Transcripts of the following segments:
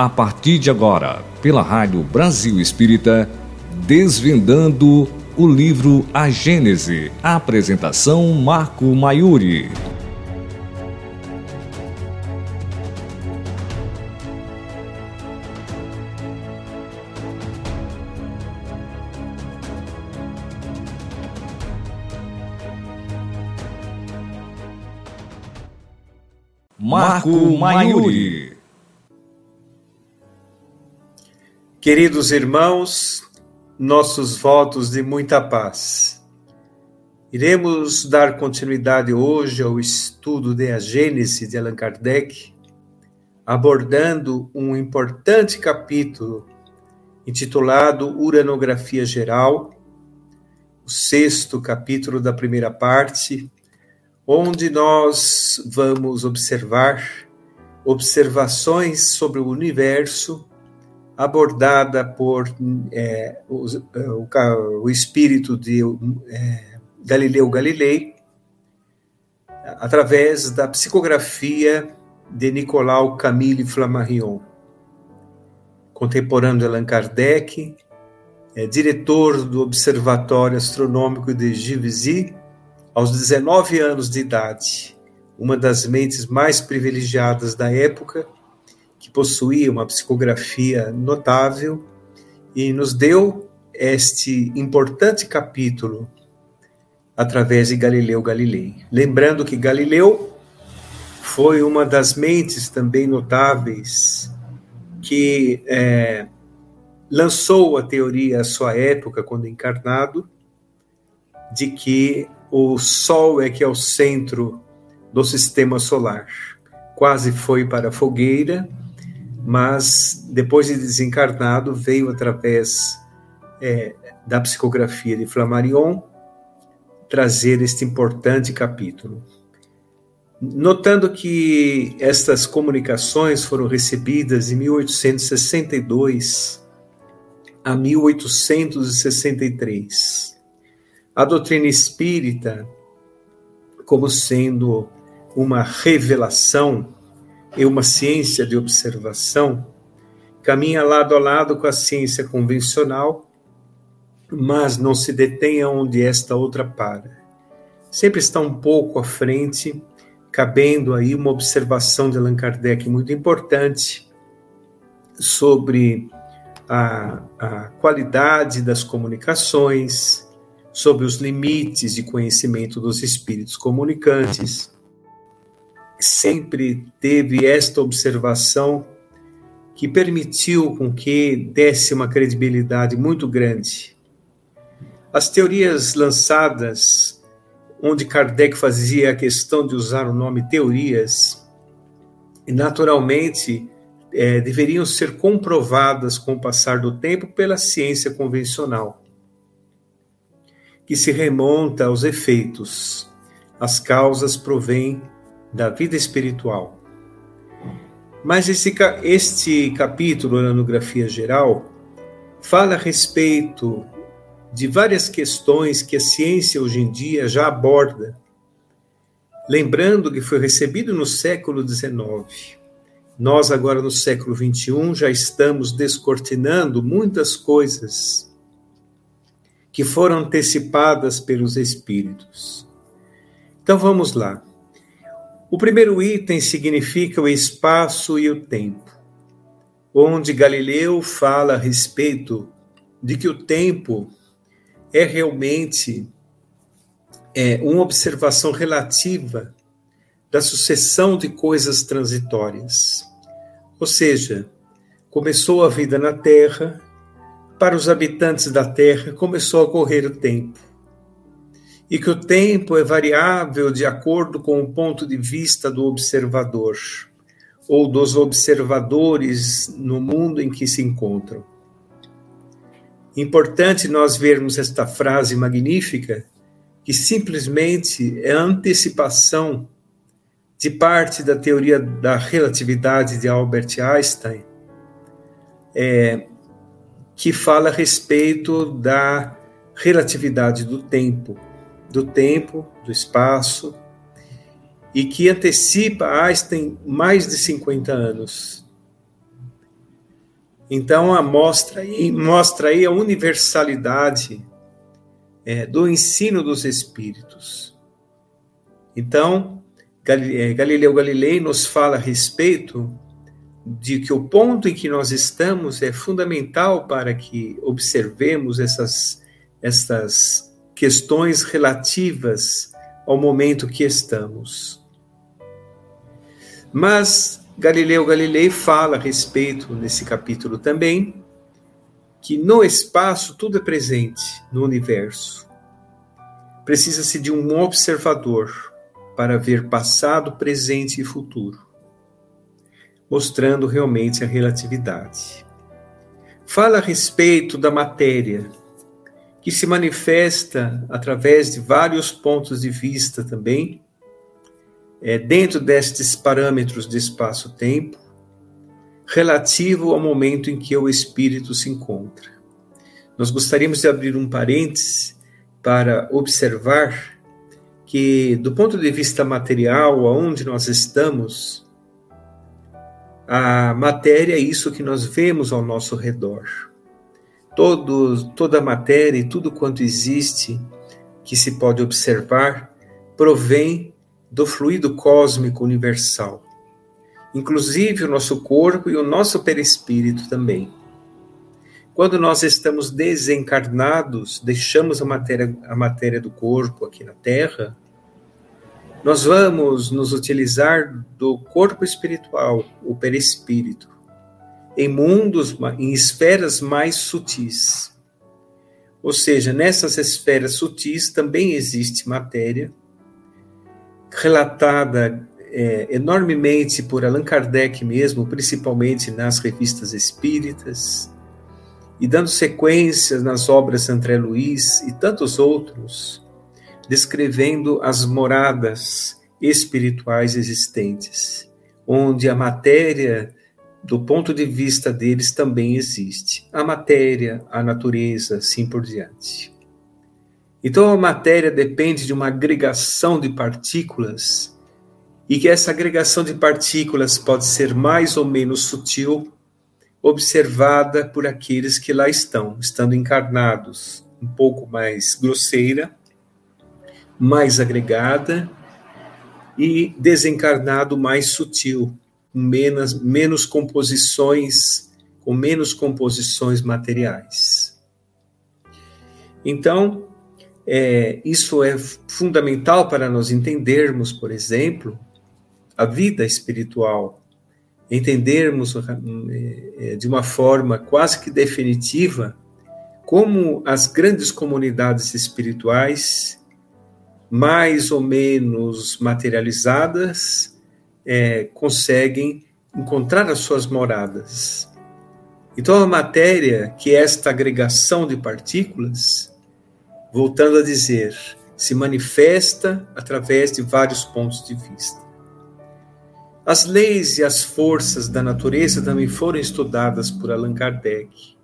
a partir de agora, pela Rádio Brasil Espírita, desvendando o livro A Gênese. Apresentação Marco Maiuri. Marco Maiuri. Queridos irmãos, nossos votos de muita paz. Iremos dar continuidade hoje ao estudo de A Gênese de Allan Kardec, abordando um importante capítulo intitulado Uranografia Geral, o sexto capítulo da primeira parte, onde nós vamos observar observações sobre o universo abordada por é, o, o, o, espírito de é, Galileu Galilei, através da psicografia de Nicolau Camille Flammarion, contemporâneo de Allan Kardec, é, diretor do Observatório Astronômico de Givezy, aos 19 anos de idade, uma das mentes mais privilegiadas da época, que possuía uma psicografia notável e nos deu este importante capítulo através de Galileu Galilei. Lembrando que Galileu foi uma das mentes também notáveis que é, lançou a teoria à sua época, quando encarnado, de que o Sol é que é o centro do sistema solar. Quase foi para a fogueira mas depois de desencarnado veio através é, da psicografia de Flammarion trazer este importante capítulo. Notando que estas comunicações foram recebidas de 1862 a 1863. A doutrina espírita, como sendo uma revelação e uma ciência de observação caminha lado a lado com a ciência convencional, mas não se detém onde esta outra para. Sempre está um pouco à frente, cabendo aí uma observação de Allan Kardec muito importante sobre a, a qualidade das comunicações, sobre os limites de conhecimento dos espíritos comunicantes sempre teve esta observação que permitiu com que desse uma credibilidade muito grande. As teorias lançadas, onde Kardec fazia a questão de usar o nome teorias, naturalmente é, deveriam ser comprovadas com o passar do tempo pela ciência convencional, que se remonta aos efeitos. As causas provêm da vida espiritual. Mas esse, este capítulo, Anografia Geral, fala a respeito de várias questões que a ciência hoje em dia já aborda, lembrando que foi recebido no século XIX. Nós, agora no século XXI, já estamos descortinando muitas coisas que foram antecipadas pelos espíritos. Então vamos lá. O primeiro item significa o espaço e o tempo, onde Galileu fala a respeito de que o tempo é realmente é, uma observação relativa da sucessão de coisas transitórias. Ou seja, começou a vida na Terra, para os habitantes da Terra começou a correr o tempo e que o tempo é variável de acordo com o ponto de vista do observador ou dos observadores no mundo em que se encontram. Importante nós vermos esta frase magnífica, que simplesmente é a antecipação de parte da teoria da relatividade de Albert Einstein, é, que fala a respeito da relatividade do tempo do tempo, do espaço, e que antecipa Einstein mais de 50 anos. Então, a mostra aí, mostra aí a universalidade é, do ensino dos Espíritos. Então, é, Galileu Galilei nos fala a respeito de que o ponto em que nós estamos é fundamental para que observemos essas, essas questões relativas ao momento que estamos. Mas Galileu Galilei fala a respeito, nesse capítulo também, que no espaço tudo é presente, no universo. Precisa-se de um observador para ver passado, presente e futuro, mostrando realmente a relatividade. Fala a respeito da matéria, que se manifesta através de vários pontos de vista também, é, dentro destes parâmetros de espaço-tempo, relativo ao momento em que o espírito se encontra. Nós gostaríamos de abrir um parêntese para observar que, do ponto de vista material, aonde nós estamos, a matéria é isso que nós vemos ao nosso redor. Todo, toda a matéria e tudo quanto existe que se pode observar provém do fluido cósmico universal, inclusive o nosso corpo e o nosso perispírito também. Quando nós estamos desencarnados, deixamos a matéria, a matéria do corpo aqui na Terra, nós vamos nos utilizar do corpo espiritual, o perispírito, em mundos, em esferas mais sutis. Ou seja, nessas esferas sutis também existe matéria, relatada é, enormemente por Allan Kardec mesmo, principalmente nas revistas espíritas, e dando sequências nas obras de André Luiz e tantos outros, descrevendo as moradas espirituais existentes, onde a matéria, do ponto de vista deles, também existe. A matéria, a natureza, assim por diante. Então a matéria depende de uma agregação de partículas e que essa agregação de partículas pode ser mais ou menos sutil, observada por aqueles que lá estão, estando encarnados, um pouco mais grosseira, mais agregada e desencarnado mais sutil, com menos, menos composições, com menos composições materiais. Então, é, isso é fundamental para nós entendermos, por exemplo, a vida espiritual, entendermos é, é, de uma forma quase que definitiva como as grandes comunidades espirituais, mais ou menos materializadas, é, conseguem encontrar as suas moradas. Então, a matéria, que é esta agregação de partículas, voltando a dizer, se manifesta através de vários pontos de vista. As leis e as forças da natureza também foram estudadas por Allan Kardec.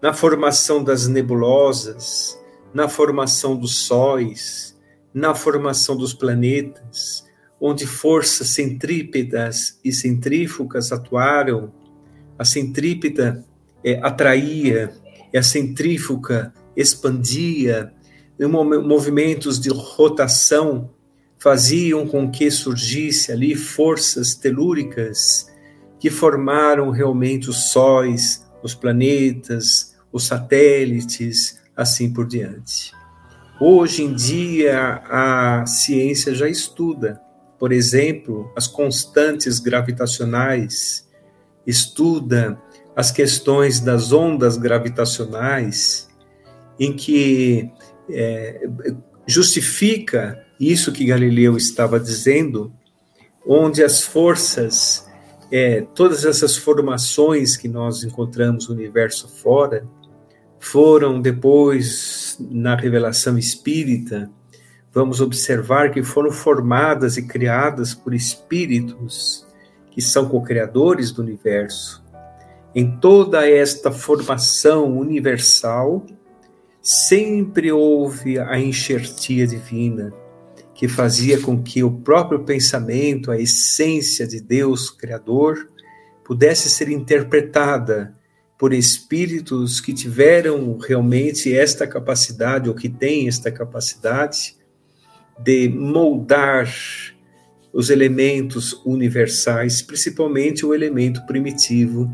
Na formação das nebulosas, na formação dos sóis, na formação dos planetas, onde forças centrípedas e centrífugas atuaram, a centrípeta é, atraía e a centrífuga expandia, movimentos de rotação faziam com que surgisse ali forças telúricas que formaram realmente os sóis, os planetas, os satélites, assim por diante. Hoje em dia, a ciência já estuda, por exemplo, as constantes gravitacionais, estuda as questões das ondas gravitacionais, em que é, justifica isso que Galileu estava dizendo, onde as forças, é, todas essas formações que nós encontramos no universo fora, foram depois, na revelação espírita, vamos observar que foram formadas e criadas por espíritos que são co-criadores do universo. Em toda esta formação universal, sempre houve a enxertia divina que fazia com que o próprio pensamento, a essência de Deus Criador, pudesse ser interpretada por espíritos que tiveram realmente esta capacidade, ou que têm esta capacidade, de moldar os elementos universais, principalmente o elemento primitivo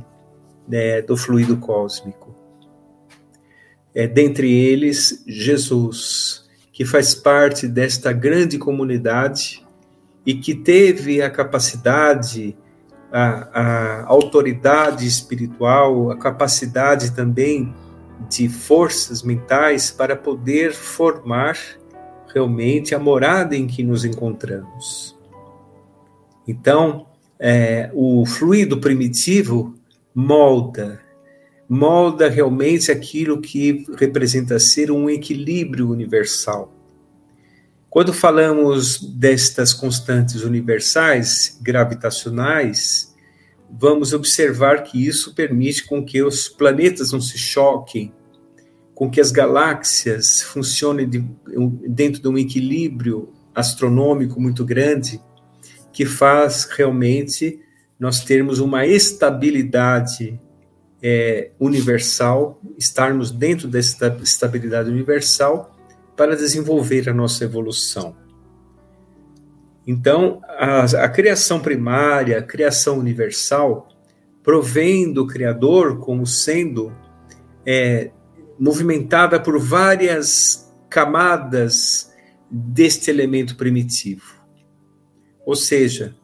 né, do fluido cósmico. É, dentre eles, Jesus, que faz parte desta grande comunidade e que teve a capacidade, a, a autoridade espiritual, a capacidade também de forças mentais para poder formar realmente a morada em que nos encontramos. Então, é, o fluido primitivo molda, molda realmente aquilo que representa ser um equilíbrio universal. Quando falamos destas constantes universais gravitacionais, vamos observar que isso permite com que os planetas não se choquem, com que as galáxias funcionem de, dentro de um equilíbrio astronômico muito grande, que faz realmente nós termos uma estabilidade é, universal, estarmos dentro dessa estabilidade universal para desenvolver a nossa evolução. Então, a, a criação primária, a criação universal, provém do Criador como sendo é, movimentada por várias camadas deste elemento primitivo. Ou seja,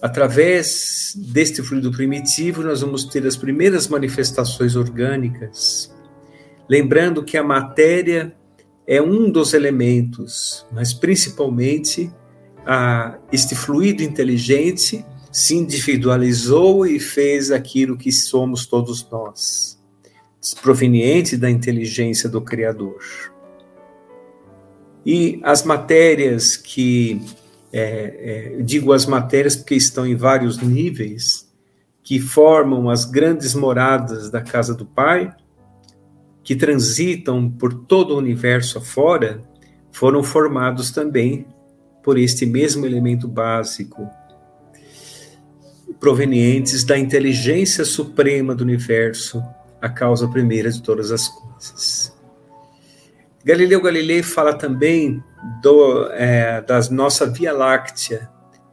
através deste fluido primitivo, nós vamos ter as primeiras manifestações orgânicas. Lembrando que a matéria é um dos elementos, mas principalmente a, este fluido inteligente se individualizou e fez aquilo que somos todos nós, proveniente da inteligência do Criador. E as matérias que é, é, digo as matérias porque estão em vários níveis, que formam as grandes moradas da casa do Pai, que transitam por todo o universo afora, foram formados também por este mesmo elemento básico, provenientes da inteligência suprema do universo, a causa primeira de todas as coisas. Galileu Galilei fala também do, é, da nossa Via Láctea,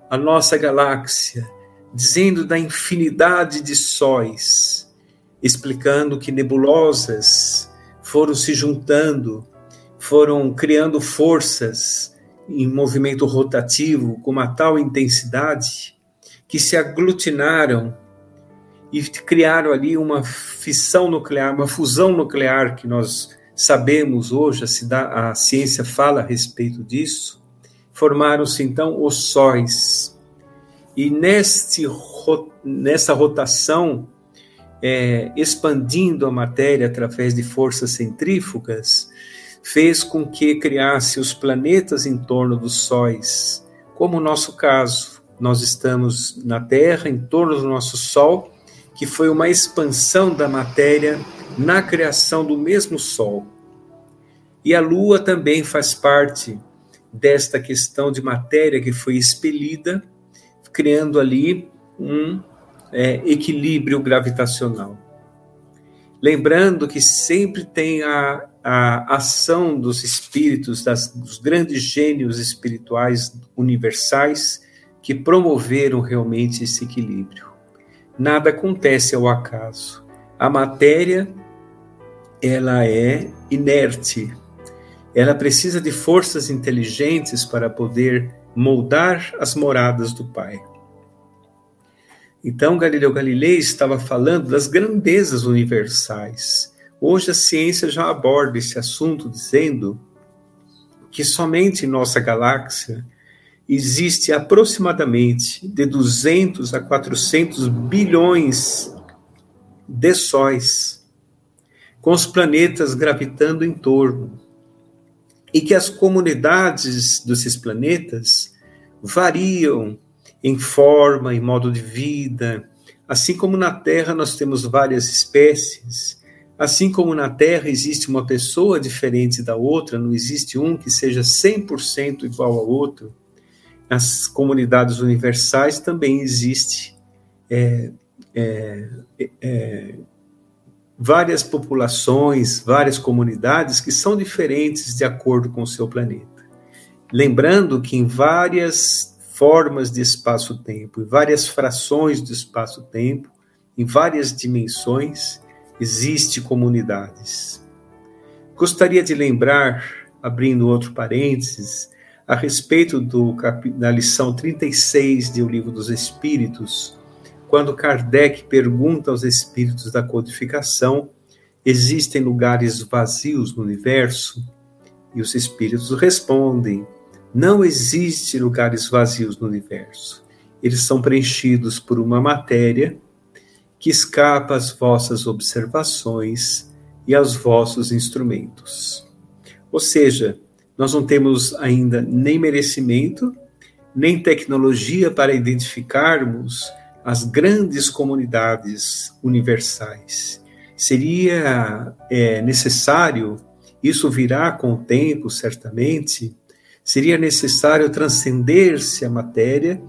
a nossa galáxia, dizendo da infinidade de sóis, explicando que nebulosas foram se juntando, foram criando forças em movimento rotativo com uma tal intensidade que se aglutinaram e criaram ali uma fissão nuclear, uma fusão nuclear que nós sabemos hoje, a, a ciência fala a respeito disso, formaram-se então os sóis. E neste, nessa rotação, é, expandindo a matéria através de forças centrífugas, fez com que criasse os planetas em torno dos sóis, como o nosso caso. Nós estamos na Terra, em torno do nosso Sol, que foi uma expansão da matéria na criação do mesmo Sol. E a Lua também faz parte desta questão de matéria que foi expelida, criando ali um é, equilíbrio gravitacional. Lembrando que sempre tem a, a ação dos espíritos, das, dos grandes gênios espirituais universais que promoveram realmente esse equilíbrio. Nada acontece ao acaso. A matéria ela é inerte. Ela precisa de forças inteligentes para poder moldar as moradas do Pai. Então, Galileu Galilei estava falando das grandezas universais. Hoje a ciência já aborda esse assunto dizendo que somente em nossa galáxia existe aproximadamente de 200 a 400 bilhões de sóis, com os planetas gravitando em torno, e que as comunidades desses planetas variam em forma, em modo de vida, assim como na Terra nós temos várias espécies, assim como na Terra existe uma pessoa diferente da outra, não existe um que seja 100% igual ao outro nas comunidades universais também existe é, é, é, várias populações, várias comunidades que são diferentes de acordo com o seu planeta. Lembrando que em várias formas de espaço-tempo, em várias frações do espaço-tempo, em várias dimensões, existe comunidades. Gostaria de lembrar, abrindo outro parênteses, a respeito do, da lição 36 do Livro dos Espíritos, quando Kardec pergunta aos espíritos da codificação: existem lugares vazios no universo? E os espíritos respondem: não existe lugares vazios no universo. Eles são preenchidos por uma matéria que escapa às vossas observações e aos vossos instrumentos. Ou seja, nós não temos ainda nem merecimento, nem tecnologia para identificarmos as grandes comunidades universais. Seria é, necessário, isso virá com o tempo, certamente, seria necessário transcender-se a matéria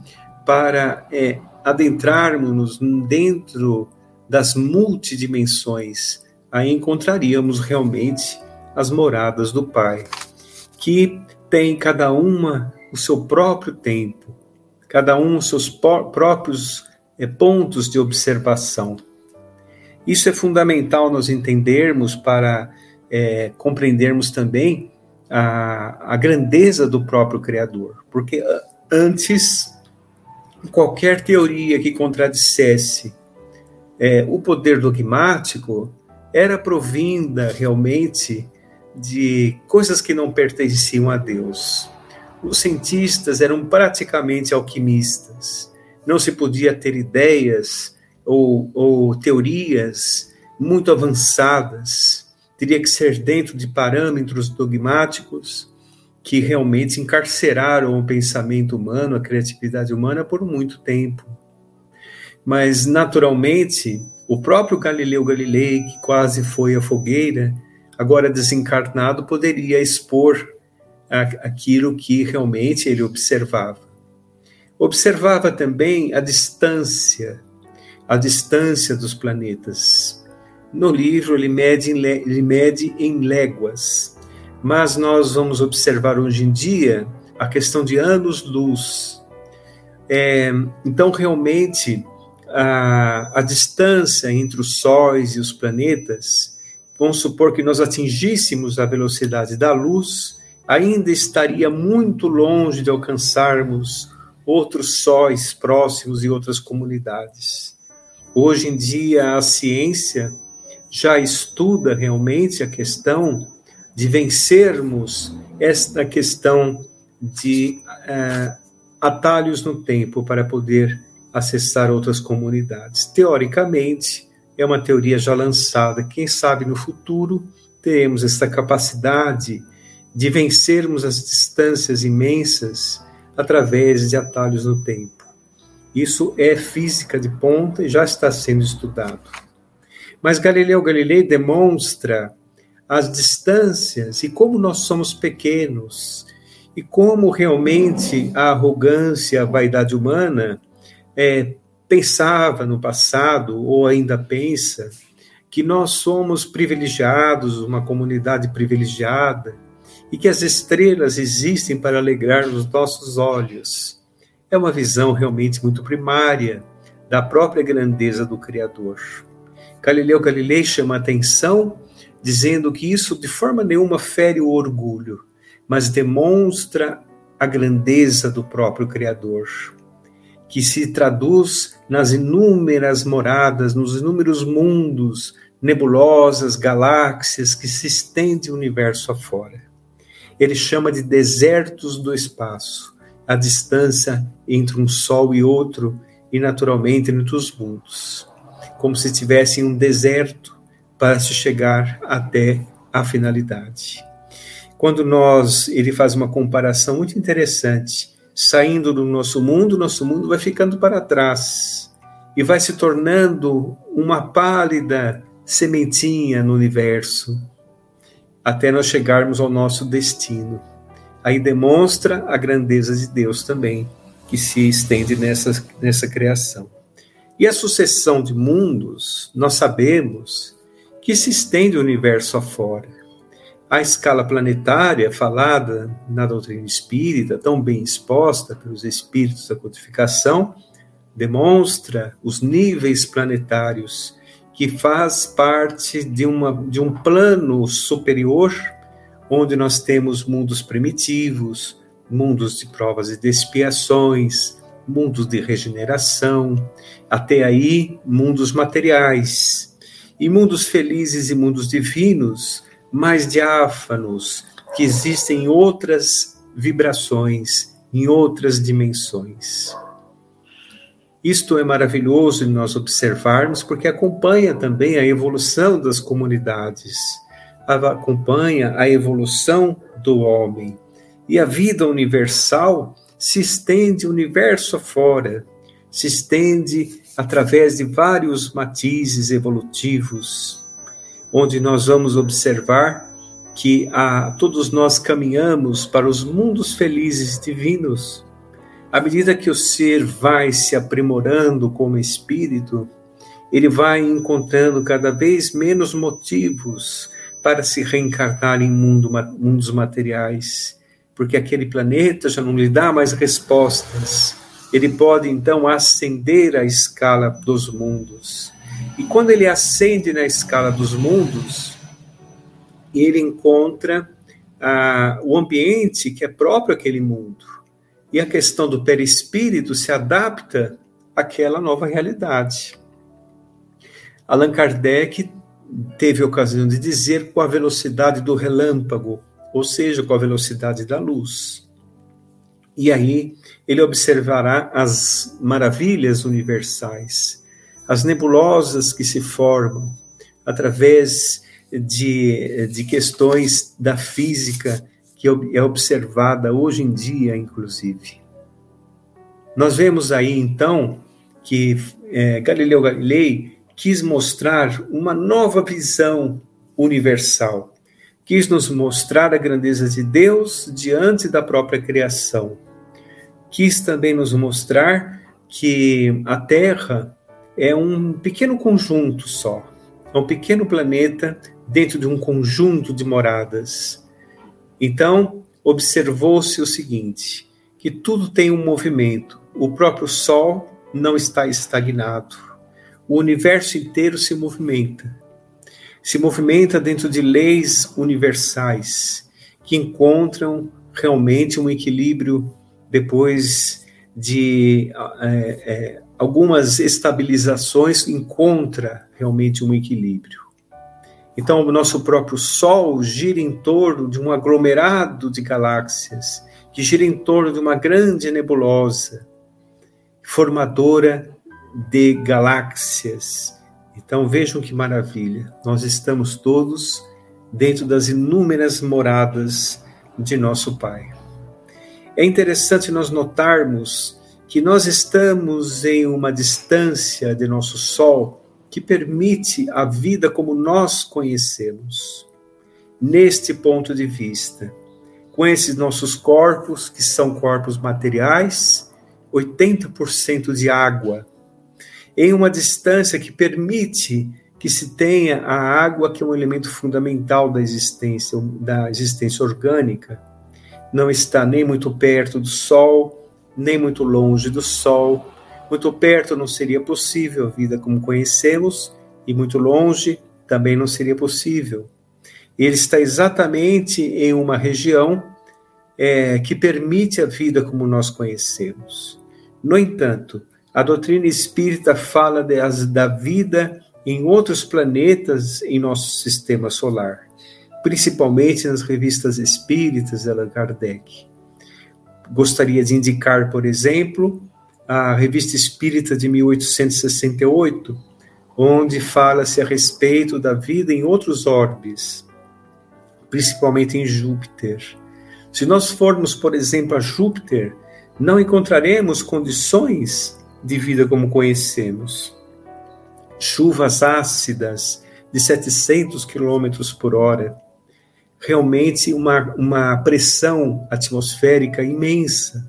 para é, adentrarmos dentro das multidimensões. Aí encontraríamos realmente as moradas do Pai, que tem cada uma o seu próprio tempo, cada um os seus próprios é, pontos de observação. Isso é fundamental nós entendermos para é, compreendermos também a, a grandeza do próprio Criador, porque antes qualquer teoria que contradissesse é, o poder dogmático era provinda realmente de coisas que não pertenciam a Deus. Os cientistas eram praticamente alquimistas. Não se podia ter ideias ou, ou teorias muito avançadas teria que ser dentro de parâmetros dogmáticos que realmente encarceraram o pensamento humano, a criatividade humana por muito tempo. Mas, naturalmente, o próprio Galileu Galilei, que quase foi à fogueira, agora desencarnado, poderia expor aquilo que realmente ele observava. Observava também a distância, a distância dos planetas. No livro, ele mede, em, ele mede em léguas, mas nós vamos observar hoje em dia a questão de anos-luz. É, então, realmente, a, a distância entre os sóis e os planetas, vamos supor que nós atingíssemos a velocidade da luz, ainda estaria muito longe de alcançarmos outros sóis próximos e outras comunidades. Hoje em dia, a ciência já estuda realmente a questão de vencermos esta questão de uh, atalhos no tempo para poder acessar outras comunidades. Teoricamente, é uma teoria já lançada. Quem sabe no futuro teremos essa capacidade de vencermos as distâncias imensas através de atalhos no tempo. Isso é física de ponta e já está sendo estudado. Mas Galileu Galilei demonstra as distâncias e como nós somos pequenos e como realmente a arrogância, a vaidade humana é, pensava no passado ou ainda pensa que nós somos privilegiados, uma comunidade privilegiada e que as estrelas existem para alegrar os nossos olhos. É uma visão realmente muito primária da própria grandeza do Criador. Galileu Galilei chama atenção dizendo que isso de forma nenhuma fere o orgulho, mas demonstra a grandeza do próprio Criador, que se traduz nas inúmeras moradas, nos inúmeros mundos, nebulosas, galáxias que se estendem o universo afora. Ele chama de desertos do espaço, a distância entre um sol e outro, e naturalmente entre os mundos como se estivesse em um deserto para se chegar até a finalidade. Quando nós, ele faz uma comparação muito interessante, saindo do nosso mundo, nosso mundo vai ficando para trás e vai se tornando uma pálida sementinha no universo, até nós chegarmos ao nosso destino. Aí demonstra a grandeza de Deus também, que se estende nessa, nessa criação. E a sucessão de mundos, nós sabemos que se estende o universo afora. A escala planetária, falada na doutrina espírita, tão bem exposta pelos espíritos da codificação, demonstra os níveis planetários que faz parte de, uma, de um plano superior, onde nós temos mundos primitivos, mundos de provas e de expiações, mundos de regeneração, até aí mundos materiais, e mundos felizes e mundos divinos, mais diáfanos, que existem em outras vibrações, em outras dimensões. Isto é maravilhoso de nós observarmos, porque acompanha também a evolução das comunidades, acompanha a evolução do homem. E a vida universal se estende universo afora, se estende através de vários matizes evolutivos, onde nós vamos observar que a, todos nós caminhamos para os mundos felizes divinos à medida que o ser vai se aprimorando como espírito, ele vai encontrando cada vez menos motivos para se reencarnar em mundo, mundos materiais, porque aquele planeta já não lhe dá mais respostas. Ele pode então ascender a escala dos mundos. E quando ele ascende na escala dos mundos, ele encontra ah, o ambiente que é próprio àquele mundo e a questão do perispírito se adapta àquela nova realidade. Allan Kardec teve a ocasião de dizer com a velocidade do relâmpago, ou seja, com a velocidade da luz. E aí ele observará as maravilhas universais, as nebulosas que se formam através de, de questões da física que é observada hoje em dia, inclusive. Nós vemos aí, então, que é, Galileu Galilei quis mostrar uma nova visão universal, quis nos mostrar a grandeza de Deus diante da própria criação, quis também nos mostrar que a Terra é um pequeno conjunto só, é um pequeno planeta dentro de um conjunto de moradas então, observou-se o seguinte: que tudo tem um movimento. O próprio Sol não está estagnado. O universo inteiro se movimenta. Se movimenta dentro de leis universais que encontram realmente um equilíbrio depois de é, é, algumas estabilizações, encontra realmente um equilíbrio. Então, o nosso próprio Sol gira em torno de um aglomerado de galáxias, que gira em torno de uma grande nebulosa, formadora de galáxias. Então, vejam que maravilha, nós estamos todos dentro das inúmeras moradas de nosso Pai. É interessante nós notarmos que nós estamos em uma distância de nosso Sol que permite a vida como nós conhecemos. Neste ponto de vista, com esses nossos corpos, que são corpos materiais, 80% de água, em uma distância que permite que se tenha a água, que é um elemento fundamental da existência, da existência orgânica, não está nem muito perto do Sol, nem muito longe do Sol, muito perto não seria possível a vida como conhecemos, e muito longe também não seria possível. Ele está exatamente em uma região é, que permite a vida como nós conhecemos. No entanto, a doutrina espírita fala de, as, da vida em outros planetas em nosso sistema solar, principalmente nas revistas espíritas de Allan Kardec. Gostaria de indicar, por exemplo, a Revista Espírita de 1868, onde fala-se a respeito da vida em outros orbes, principalmente em Júpiter. Se nós formos, por exemplo, a Júpiter, não encontraremos condições de vida como conhecemos. Chuvas ácidas de 700 km por hora, realmente uma, uma pressão atmosférica imensa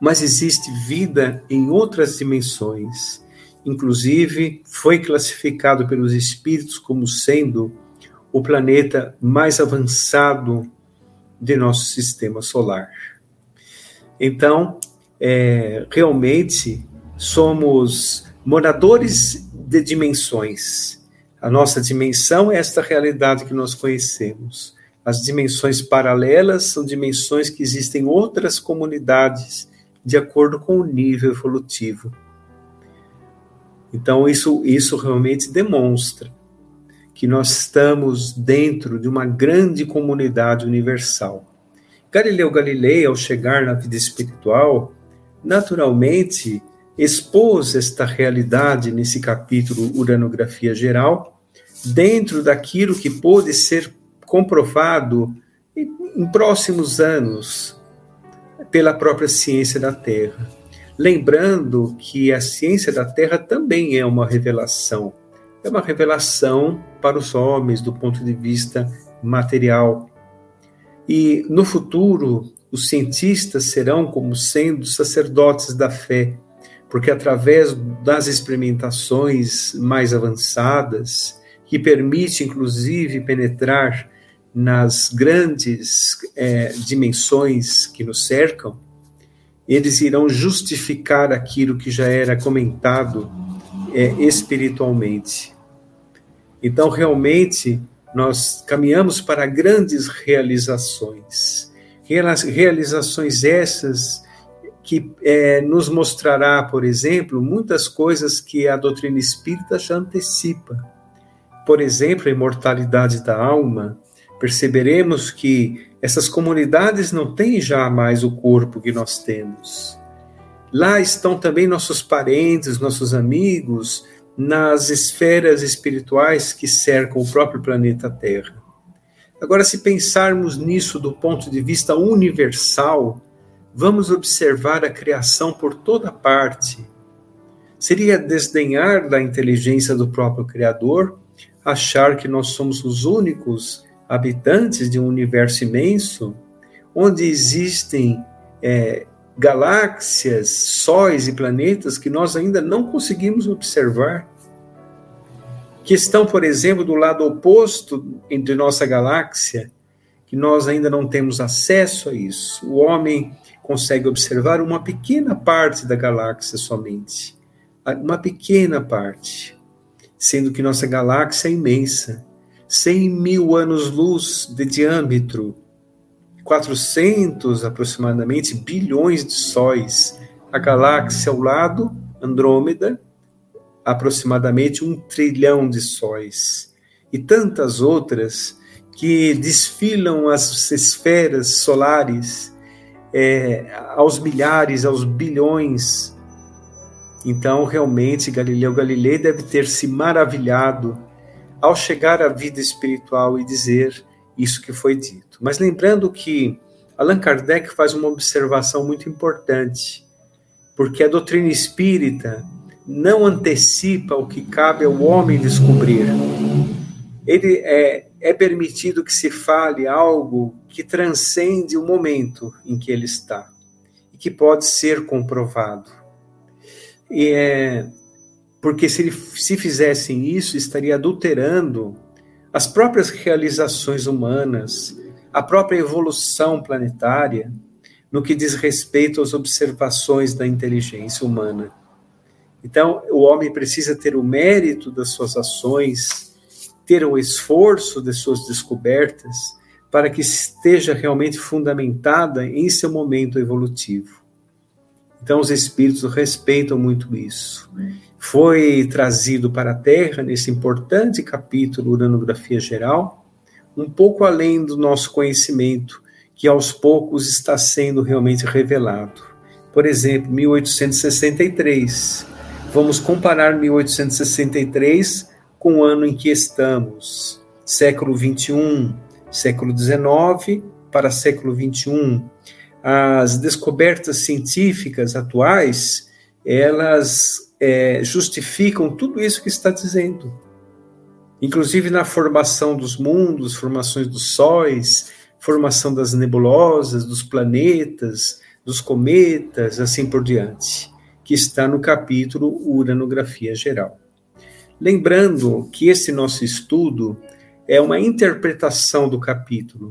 mas existe vida em outras dimensões, inclusive, foi classificado pelos espíritos como sendo o planeta mais avançado de nosso sistema solar. Então, é, realmente somos moradores de dimensões. A nossa dimensão é esta realidade que nós conhecemos. As dimensões paralelas são dimensões que existem outras comunidades de acordo com o nível evolutivo. Então, isso, isso realmente demonstra que nós estamos dentro de uma grande comunidade universal. Galileu Galilei, ao chegar na vida espiritual, naturalmente expôs esta realidade nesse capítulo Uranografia Geral, dentro daquilo que pôde ser comprovado em próximos anos pela própria ciência da Terra. Lembrando que a ciência da Terra também é uma revelação. É uma revelação para os homens do ponto de vista material. E no futuro, os cientistas serão como sendo sacerdotes da fé, porque através das experimentações mais avançadas, que permite inclusive penetrar nas grandes é, dimensões que nos cercam, eles irão justificar aquilo que já era comentado é, espiritualmente. Então, realmente, nós caminhamos para grandes realizações. Realizações essas que é, nos mostrará, por exemplo, muitas coisas que a doutrina espírita já antecipa. Por exemplo, a imortalidade da alma. Perceberemos que essas comunidades não têm já mais o corpo que nós temos. Lá estão também nossos parentes, nossos amigos, nas esferas espirituais que cercam o próprio planeta Terra. Agora, se pensarmos nisso do ponto de vista universal, vamos observar a criação por toda parte. Seria desdenhar da inteligência do próprio Criador, achar que nós somos os únicos habitantes de um universo imenso, onde existem é, galáxias, sóis e planetas que nós ainda não conseguimos observar, que estão, por exemplo, do lado oposto entre nossa galáxia, que nós ainda não temos acesso a isso. O homem consegue observar uma pequena parte da galáxia somente. Uma pequena parte. Sendo que nossa galáxia é imensa. 100 mil anos-luz de diâmetro, 400 aproximadamente bilhões de sóis. A galáxia ao lado, Andrômeda, aproximadamente um trilhão de sóis. E tantas outras que desfilam as esferas solares é, aos milhares, aos bilhões. Então, realmente, Galileu Galilei deve ter se maravilhado ao chegar à vida espiritual e dizer isso que foi dito. Mas lembrando que Allan Kardec faz uma observação muito importante, porque a doutrina espírita não antecipa o que cabe ao homem descobrir. Ele é, é permitido que se fale algo que transcende o momento em que ele está e que pode ser comprovado. É, porque se, ele, se fizessem isso, estaria adulterando as próprias realizações humanas, a própria evolução planetária, no que diz respeito às observações da inteligência humana. Então, o homem precisa ter o mérito das suas ações, ter o esforço de suas descobertas para que esteja realmente fundamentada em seu momento evolutivo. Então, os espíritos respeitam muito isso. Foi trazido para a Terra, nesse importante capítulo Uranografia Geral, um pouco além do nosso conhecimento, que aos poucos está sendo realmente revelado. Por exemplo, 1863. Vamos comparar 1863 com o ano em que estamos, século 21, século 19 para século 21. As descobertas científicas atuais, elas é, justificam tudo isso que está dizendo. Inclusive na formação dos mundos, formações dos sóis, formação das nebulosas, dos planetas, dos cometas, assim por diante. que está no capítulo Uranografia Geral. Lembrando que esse nosso estudo é uma interpretação do capítulo.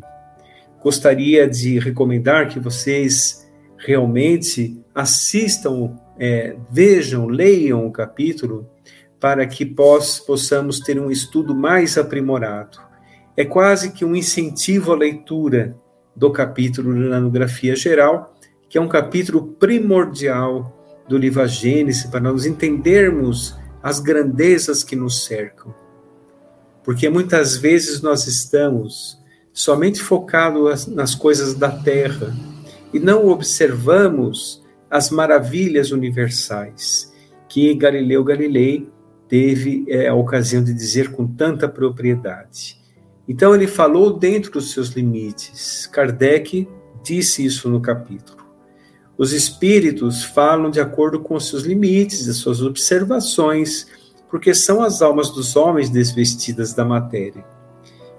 Gostaria de recomendar que vocês realmente assistam, é, vejam, leiam o capítulo, para que poss possamos ter um estudo mais aprimorado. É quase que um incentivo à leitura do capítulo da Nanografia Geral, que é um capítulo primordial do livro A Gênesis, para nós entendermos as grandezas que nos cercam. Porque muitas vezes nós estamos somente focados nas coisas da terra e não observamos as maravilhas universais que Galileu Galilei teve é, a ocasião de dizer com tanta propriedade. Então ele falou dentro dos seus limites. Kardec disse isso no capítulo. Os espíritos falam de acordo com os seus limites, as suas observações, porque são as almas dos homens desvestidas da matéria.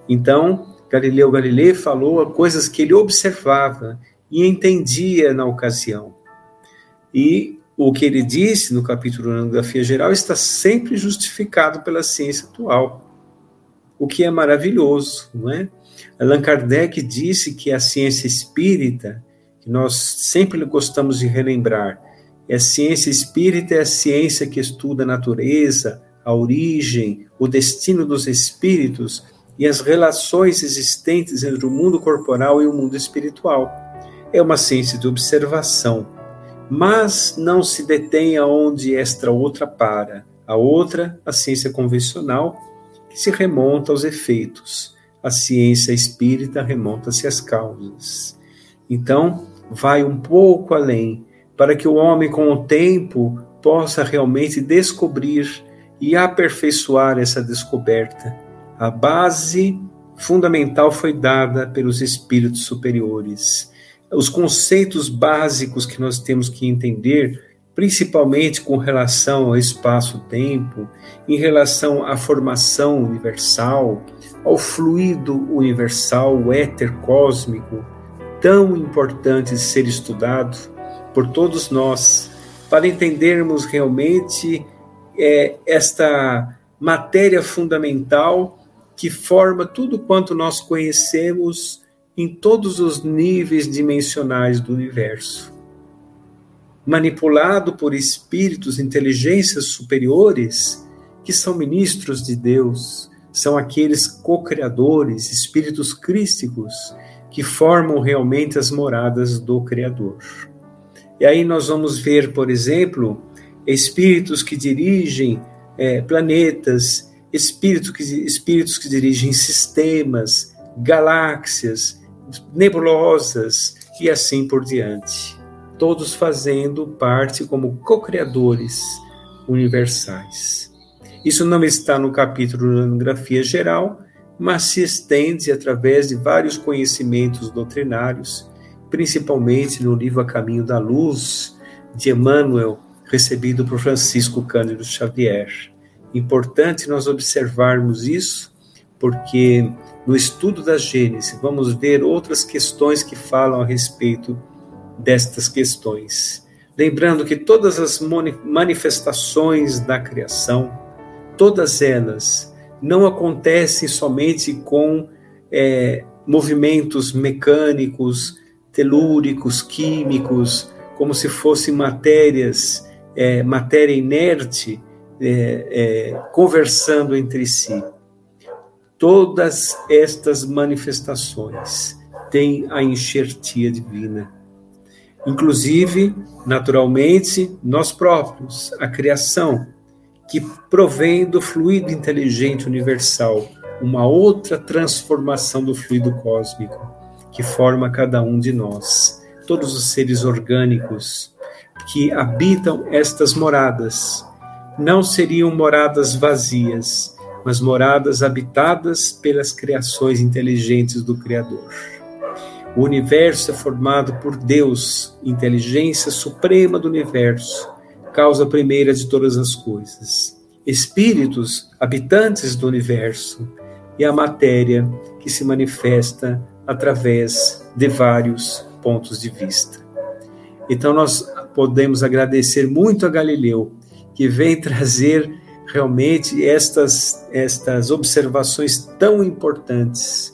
Então, Galileu Galilei falou coisas que ele observava e entendia na ocasião. E o que ele disse no capítulo da Anografia Geral está sempre justificado pela ciência atual o que é maravilhoso, não é? Allan Kardec disse que a ciência espírita, que nós sempre gostamos de relembrar, é a ciência espírita é a ciência que estuda a natureza, a origem, o destino dos espíritos e as relações existentes entre o mundo corporal e o mundo espiritual. É uma ciência de observação, mas não se detém aonde esta outra para. A outra, a ciência convencional, que se remonta aos efeitos. A ciência espírita remonta-se às causas. Então, vai um pouco além, para que o homem, com o tempo, possa realmente descobrir e aperfeiçoar essa descoberta. A base fundamental foi dada pelos espíritos superiores. Os conceitos básicos que nós temos que entender principalmente com relação ao espaço-tempo, em relação à formação universal, ao fluido universal, o éter cósmico, tão importante de ser estudado por todos nós, para entendermos realmente é, esta matéria fundamental que forma tudo quanto nós conhecemos em todos os níveis dimensionais do universo manipulado por espíritos, inteligências superiores, que são ministros de Deus, são aqueles co-criadores, espíritos crísticos, que formam realmente as moradas do Criador. E aí nós vamos ver, por exemplo, espíritos que dirigem é, planetas, espíritos que, espíritos que dirigem sistemas, galáxias, nebulosas e assim por diante todos fazendo parte como co-criadores universais. Isso não está no capítulo da Anografia Geral, mas se estende através de vários conhecimentos doutrinários, principalmente no livro A Caminho da Luz, de Emmanuel, recebido por Francisco Cândido Xavier. Importante nós observarmos isso, porque no estudo da Gênesis vamos ver outras questões que falam a respeito destas questões. Lembrando que todas as manifestações da criação, todas elas, não acontecem somente com é, movimentos mecânicos, telúricos, químicos, como se fossem matérias, é, matéria inerte, é, é conversando entre si. Todas estas manifestações têm a enxertia divina inclusive, naturalmente, nós próprios, a criação, que provém do fluido inteligente universal, uma outra transformação do fluido cósmico que forma cada um de nós, todos os seres orgânicos que habitam estas moradas. Não seriam moradas vazias, mas moradas habitadas pelas criações inteligentes do Criador. O universo é formado por Deus, inteligência suprema do universo, causa primeira de todas as coisas. Espíritos, habitantes do universo, e a matéria que se manifesta através de vários pontos de vista. Então nós podemos agradecer muito a Galileu, que vem trazer realmente estas, estas observações tão importantes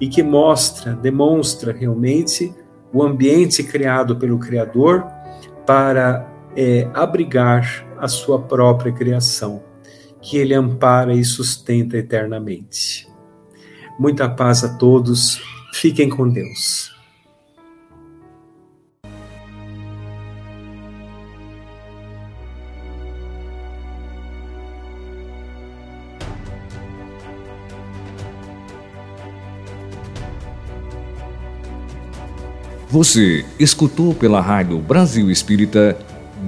e que mostra, demonstra realmente o ambiente criado pelo Criador para é, abrigar a sua própria criação, que ele ampara e sustenta eternamente. Muita paz a todos, fiquem com Deus. Você escutou pela Rádio Brasil Espírita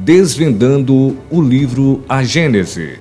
Desvendando o livro A Gênese